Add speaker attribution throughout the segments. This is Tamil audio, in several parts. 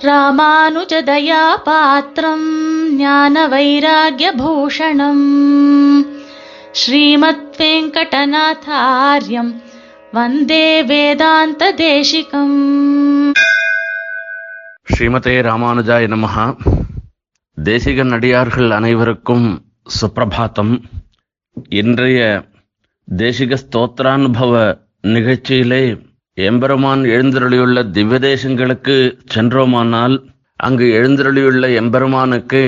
Speaker 1: ராமானுஜதயா பாத்திரம் ஞான வைராகியபூஷணம் ஸ்ரீமத் வெங்கடநாதாரியம் வந்தே வேதாந்த தேசிகம்
Speaker 2: ஸ்ரீமதே ராமானுஜாய நமஹா தேசிக நடிகார்கள் அனைவருக்கும் சுப்பிரபாத்தம் இன்றைய தேசிக ஸ்தோத்திரானுபவ நிகழ்ச்சியிலே எம்பெருமான் எழுந்தருளியுள்ள திவ்யதேசங்களுக்கு சென்றோமானால் அங்கு எழுந்தருளியுள்ள எம்பெருமானுக்கு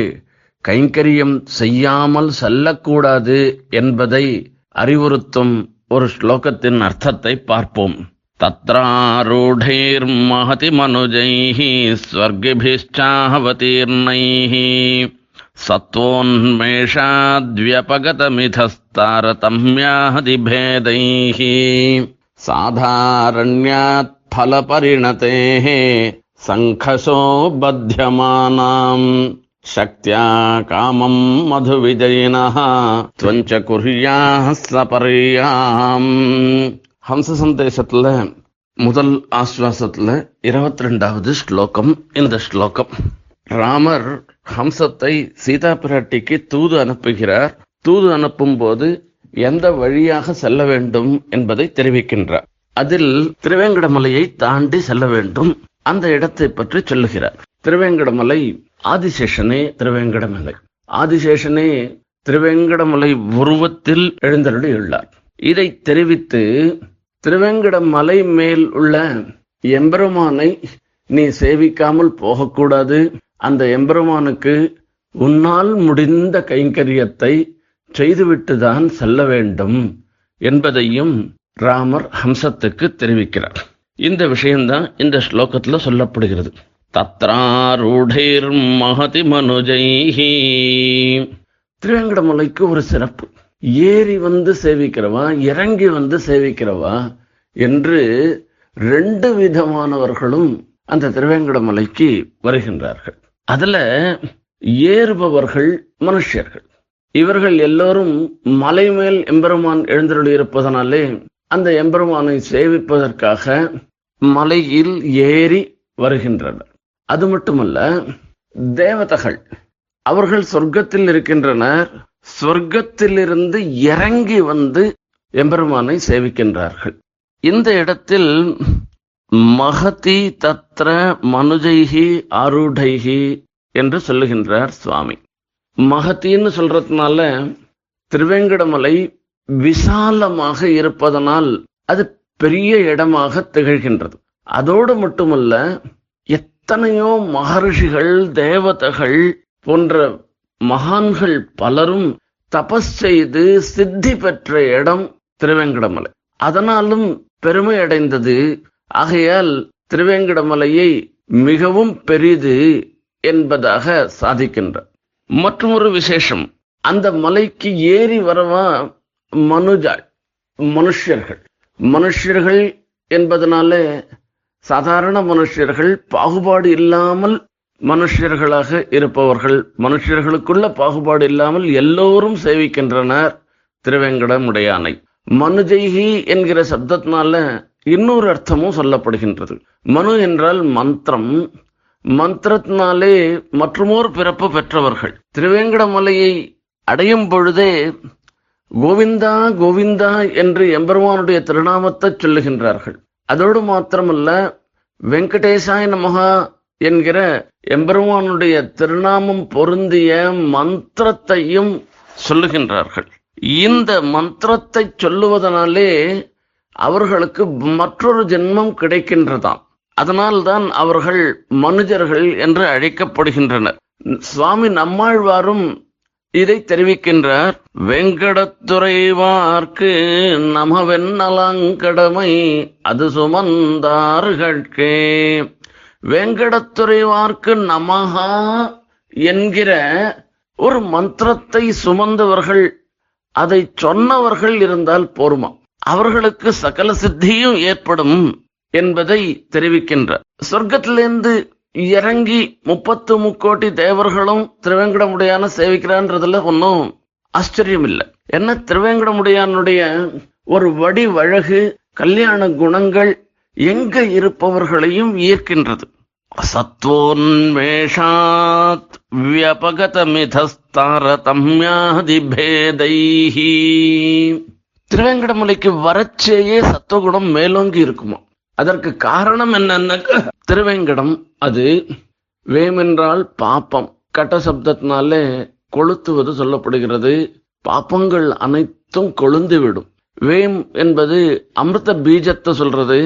Speaker 2: கைங்கரியம் செய்யாமல் செல்லக்கூடாது என்பதை அறிவுறுத்தும் ஒரு ஸ்லோகத்தின் அர்த்தத்தை பார்ப்போம். தத்ராரூடைர் மகதி மனுஜைஹி ஸ்வர்கிபிஷ்டாவதீர்ணைஹ சத்வோன்மேஷாத்வியபகதமிதஸ்தாரதம்யாதிபேதைஹி साधारण्यात् फलपरिणतेः सङ्खसो बध्यमानाम् शक्त्या कामम् मधुविजयिनः त्वञ्च कुर्याः सपर्याम् ஹம்ச சந்தேசத்துல முதல் ஆஸ்வாசத்துல இருபத்தி ரெண்டாவது ஸ்லோகம் இந்த ஸ்லோகம் ராமர் ஹம்சத்தை சீதா பிராட்டிக்கு தூது அனுப்புகிறார் தூது அனுப்பும் போது எந்த வழியாக செல்ல வேண்டும் என்பதை தெரிவிக்கின்றார். அதில் திருவேங்கடமலையை தாண்டி செல்ல வேண்டும். அந்த இடத்தை பற்றி சொல்லுகிறார். திருவேங்கடமலை ஆதிசேஷனே திருவேங்கடமலை. ஆதிசேஷனே திருவேங்கடமலை உருவத்தில் எழுந்தருளியுள்ளார். இதை தெரிவித்து திருவேங்கடமலை மேல் உள்ள எம்பெருமானை நீ சேவிக்காமல் போகக்கூடாது. அந்த எம்பெருமானுக்கு உன்னால் முடிந்த கைங்கரியத்தை செய்துவிட்டுதான் செல்ல வேண்டும் என்பதையும் ராமர் ஹம்சத்துக்கு தெரிவிக்கிறார். இந்த விஷயம்தான் இந்த ஸ்லோகத்துல சொல்லப்படுகிறது. தத்ராரூடைர் மகதி மனுஜைஹி. திருவேங்கடமலைக்கு ஒரு சிறப்பு. ஏறி வந்து சேவிக்கிறவா இறங்கி வந்து சேவிக்கிறவா என்று ரெண்டு விதமானவர்களும் அந்த திருவேங்கடமலைக்கு வருகின்றார்கள். அதுல ஏறுபவர்கள் மனுஷர்கள். இவர்கள் எல்லோரும் மலை மேல் எம்பெருமான் எழுந்தருளி இருப்பதனாலே அந்த எம்பெருமானை சேவிப்பதற்காக மலையில் ஏறி வருகின்றனர். அது மட்டுமல்ல தேவதகள் அவர்கள் சொர்க்கத்தில் இருக்கின்றனர். சொர்க்கத்திலிருந்து இறங்கி வந்து எம்பெருமானை சேவிக்கின்றார்கள். இந்த இடத்தில் மகதி தத்ர மனுஜைகி ஆரூடைகி என்று சொல்லுகின்றார் சுவாமி. மகத்தின்னு சொல்றதுனால திருவேங்கடமலை விசாலமாக இருப்பதனால் அது பெரிய இடமாக திகழ்கின்றது. அதோடு மட்டுமல்ல எத்தனையோ மகர்ஷிகள் தேவதைகள் போன்ற மகான்கள் பலரும் தபஸ் செய்து சித்தி பெற்ற இடம் திருவேங்கடமலை. அதனாலும் பெருமை அடைந்தது ஆகையால் திருவேங்கடமலையை மிகவும் பெரிது என்பதாக சாதிக்கின்றார் மற்றொரு விசேஷம். அந்த மலைக்கு ஏறி வரவா மனுஜா மனுஷர்கள் மனுஷர்கள் என்பதனால சாதாரண மனுஷர்கள் பாகுபாடு இல்லாமல் மனுஷர்களாக இருப்பவர்கள். மனுஷர்களுக்குள்ள பாகுபாடு இல்லாமல் எல்லோரும் சேவிக்கின்றனர் திருவேங்கடமுடையானை மனுஜெய்கி என்கிற சப்தத்தினால இன்னொரு அர்த்தமும் சொல்லப்படுகின்றது. மனு என்றால் மந்திரம் மந்திரத்தினாலே மற்றுமோர் பிறப்பு பெற்றவர்கள். திருவேங்கடமலையை அடையும் பொழுதே கோவிந்தா கோவிந்தா என்று எம்பெருமானுடைய திருநாமத்தை சொல்லுகின்றார்கள். அதோடு மாத்திரமல்ல வெங்கடேசாய நமகா என்கிற எம்பெருமானுடைய திருநாமம் பொருந்திய மந்திரத்தையும் சொல்லுகின்றார்கள். இந்த மந்திரத்தை சொல்லுவதனாலே அவர்களுக்கு மற்றொரு ஜென்மம் கிடைக்கின்றதாம். அதனால்தான் அவர்கள் மனுஜர்கள் என்று அழைக்கப்படுகின்றனர். சுவாமி நம்மாழ்வாரும் இதை தெரிவிக்கின்றார் வெங்கடத்துறைவார்க்கு நமவென்னலங்கடமை அது சுமந்தார்கள்கே வெங்கடத்துறைவார்க்கு நமகா என்கிற ஒரு மந்திரத்தை சுமந்தவர்கள் அதை சொன்னவர்கள் இருந்தால் போருமா? அவர்களுக்கு சகல சித்தியும் ஏற்படும். என்பதை தெரிவிக்கின்றார் சொர்க்கத்திலிருந்து இறங்கி முப்பத்து முக்கோட்டி தேவர்களும் திருவேங்கடமுடையான சேவிக்கிறான்றதுல ஒன்றும் ஆச்சரியம் இல்லை என்ன? திருவேங்கடமுடையானுடைய ஒரு வடி வழகு கல்யாண குணங்கள் எங்க இருப்பவர்களையும் ஈர்க்கின்றது. சத்வோன்மேஷாத் வியபகதமிதஸ்தாரதம்யாதிபேதை திருவேங்கடமுலைக்கு வரச்சேயே சத்துவகுணம் மேலோங்கி இருக்குமா? அதற்கு காரணம் என்னன்னாக்க திருவேங்கடம் அது வேமென்றால் பாப்பம். கட்ட சப்தத்தினாலே கொளுத்துவது சொல்லப்படுகிறது. பாப்பங்கள் அனைத்தும் கொழுந்து விடும் வேம் என்பது அமிர்த பீஜத்தை சொல்றது.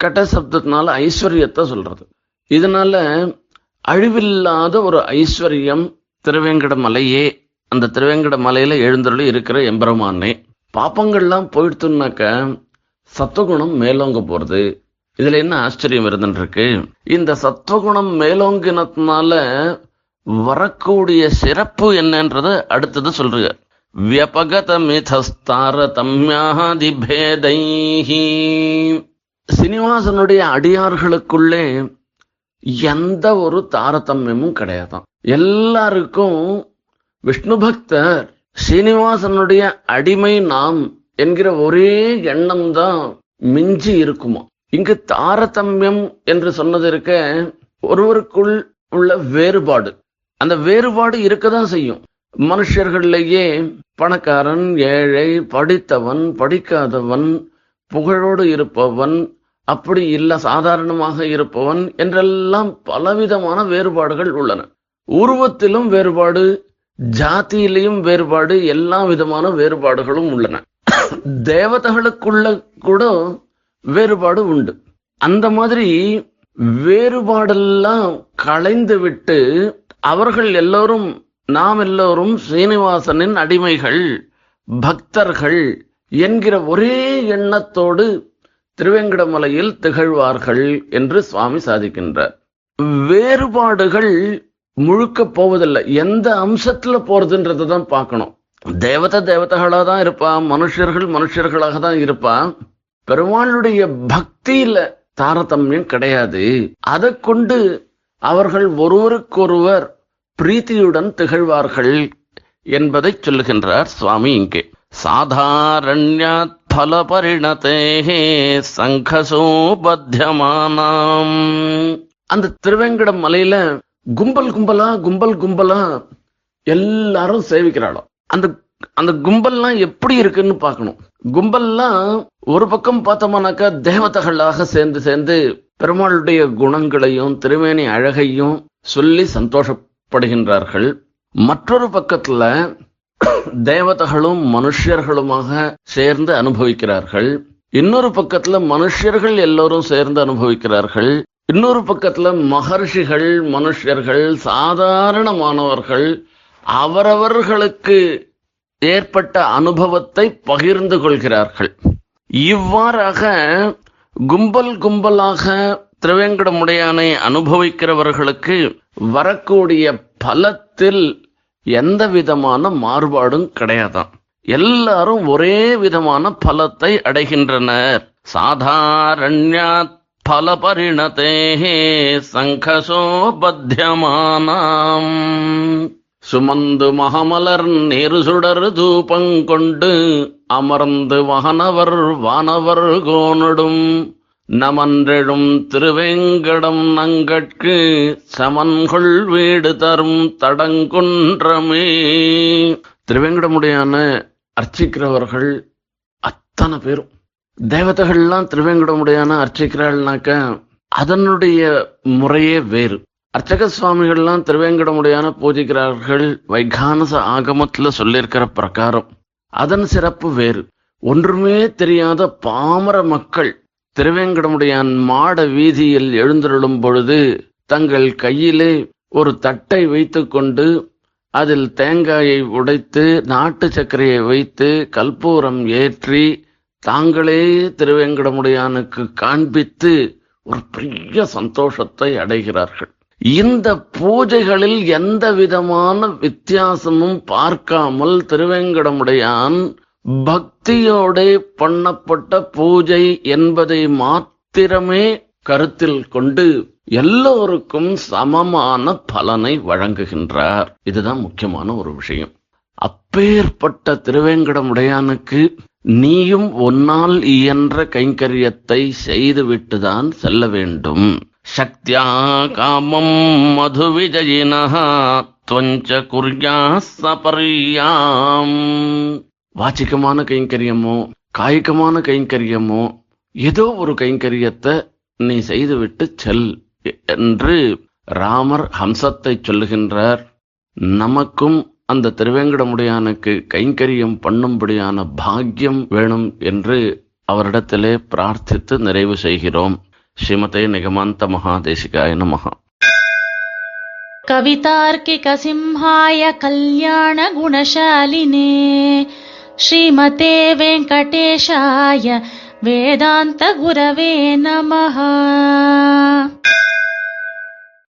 Speaker 2: கட்ட சப்தத்தினால ஐஸ்வர்யத்தை சொல்றது. இதனால அழிவில்லாத ஒரு ஐஸ்வர்யம் திருவேங்கட மலையே அந்த திருவேங்கட மலையில எழுந்தருளி இருக்கிற எம்பெருமானே. பாப்பங்கள்லாம் போயிடுத்துனாக்க சத்துகுணம் மேலோங்க போறது. இதுல என்ன ஆச்சரியம் இருந்துருக்கு இந்த சத்துவகுணம் மேலோங்கினத்தினால வரக்கூடிய சிறப்பு என்னன்றத அடுத்தது சொல்றாங்க வியபகதமிதஸ்தார தம்யாதிபேதைஹி சீனிவாசனுடைய அடியார்களுக்குள்ளே எந்த ஒரு தாரதமியமும் கிடையாதாம் எல்லாருக்கும் விஷ்ணு பக்தர் சீனிவாசனுடைய அடிமை நாம் என்கிற ஒரே எண்ணம் தான் மிஞ்சி இருக்குமா? இங்கு தாரதமியம் என்று சொன்னது இருக்க ஒருவருக்குள் உள்ள வேறுபாடு. அந்த வேறுபாடு இருக்கதான் செய்யும். மனுஷர்கள்லேயே பணக்காரன் ஏழை படித்தவன் படிக்காதவன் புகழோடு இருப்பவன் அப்படி இல்ல சாதாரணமாக இருப்பவன் என்றெல்லாம் பலவிதமான வேறுபாடுகள் உள்ளன. உருவத்திலும் வேறுபாடு ஜாதியிலையும் வேறுபாடு எல்லா விதமான வேறுபாடுகளும் உள்ளன. தேவதைகளுக்குள்ள கூட வேறுபாடு உண்டு. அந்த மாதிரி வேறுபாடெல்லாம் களைந்து விட்டு அவர்கள் எல்லோரும் நாம் எல்லோரும் சீனிவாசனின் அடிமைகள் பக்தர்கள் என்கிற ஒரே எண்ணத்தோடு திருவேங்கடமலையில் திகழ்வார்கள் என்று சுவாமி சாதிக்கின்றார். வேறுபாடுகள் முழுக்க போவதில்லை. எந்த அம்சத்துல போறதுன்றதை தான் பார்க்கணும். தேவதை தேவதைகளாக தான் இருப்பா மனுஷர்கள் மனுஷர்களாக தான் இருப்பா பெருமாளுடைய பக்தியில தாரதமியம் கிடையாது. அதை கொண்டு அவர்கள் ஒருவருக்கொருவர் பிரீத்தியுடன் திகழ்வார்கள் என்பதை சொல்லுகின்றார் சுவாமி இங்கே. சாதாரண்யாத் பல பரிணத்தேகே சங்கசோபத்தியமானாம் அந்த திருவேங்கடம் மலையில கும்பல் கும்பலா கும்பல் கும்பலா எல்லாரும் சேவிக்கிறாளோ அந்த அந்த கும்பல்லாம் எப்படி இருக்குன்னு பார்க்கணும். கும்பல்லாம் ஒரு பக்கம் பார்த்தோம்னாக்கா தேவதைகளாக சேர்ந்து சேர்ந்து பெருமாளுடைய குணங்களையும் திருமேனி அழகையும் சொல்லி சந்தோஷப்படுகின்றார்கள். மற்றொரு பக்கத்துல தேவதைகளும் மனுஷர்களுமாக சேர்ந்து அனுபவிக்கிறார்கள். இன்னொரு பக்கத்துல மனுஷர்கள் எல்லோரும் சேர்ந்து அனுபவிக்கிறார்கள். இன்னொரு பக்கத்துல மகர்ஷிகள் மனுஷர்கள் சாதாரணமானவர்கள் அவரவர்களுக்கு ஏற்பட்ட அனுபவத்தை பகிர்ந்து கொள்கிறார்கள். இவ்வாறாக கும்பல் கும்பலாக திருவேங்கடமுடையானை அனுபவிக்கிறவர்களுக்கு வரக்கூடிய பலத்தில் எந்த விதமான மாறுபாடும் கிடையாதான் எல்லாரும் ஒரே விதமான பலத்தை அடைகின்றனர். சாதாரண்யா பல பரிணதேஹே சங்கசோபத்தியமானாம் சுமந்து மகமலர் நேரு சுடர் தூபங்கொண்டு அமர்ந்து வகனவர் வானவர் கோனடும். நமன்றெழும் திருவேங்கடம் நங்கட்கு சமன்கொள் வீடு தரும் தடங்குன்றமே. திருவேங்கடமுடையான அர்ச்சிக்கிறவர்கள் அத்தனை பேரும். தேவதைகள்லாம் திருவேங்கடமுடையான அர்ச்சிக்கிறாள்னாக்க அதனுடைய முறையே வேறு. அர்ச்சக சுவாமிகள்லாம் திருவேங்கடமுடையான பூஜிக்கிறார்கள். வைகானச ஆகமத்துல சொல்லியிருக்கிற பிரகாரம். அதன் சிறப்பு வேறு. ஒன்றுமே தெரியாத பாமர மக்கள் திருவேங்கடமுடையான் மாட வீதியில் எழுந்தருளும் பொழுது தங்கள் கையிலே ஒரு தட்டை வைத்துக்கொண்டு அதில் தேங்காயை உடைத்து நாட்டு சர்க்கரையை வைத்து கல்பூரம் ஏற்றி தாங்களே திருவேங்கடமுடையானுக்கு காண்பித்து ஒரு பெரிய சந்தோஷத்தை அடைகிறார்கள். இந்த பூஜைகளில் எந்த விதமான வித்தியாசமும் பார்க்காமல் திருவேங்கடமுடையான் பக்தியோட பண்ணப்பட்ட பூஜை என்பதை மாத்திரமே கருத்தில் கொண்டு எல்லோருக்கும் சமமான பலனை வழங்குகின்றார். இதுதான் முக்கியமான ஒரு விஷயம். அப்பேற்பட்ட திருவேங்கடமுடையானுக்கு நீயும் ஒன்னால் இயன்ற கைங்கரியத்தை செய்துவிட்டுதான் செல்ல வேண்டும். சக்தியா காமம் மது விஜயினः துவஞ்ச குர்யா சபரியாம் கைங்கரியமோ காய்கமான கைங்கரியமோ ஏதோ ஒரு கைங்கரியத்தை நீ செய்துவிட்டு செல் என்று ராமர் ஹம்சத்தை சொல்லுகின்றார். நமக்கும் அந்த திருவேங்கடமுடையானுக்கு கைங்கரியம் பண்ணும்படியான பாக்கியம் வேணும் என்று அவரிடத்திலே பிரார்த்தித்து நிறைவு செய்கிறோம். ஸ்ரீமதே நிகமாந்த மகாதேசிகாய நமஹா
Speaker 1: कवितार्किकसिंहाय कल्याणगुणशालिने श्रीमते वेङ्कटेशाय वेदान्तगुरवे नमः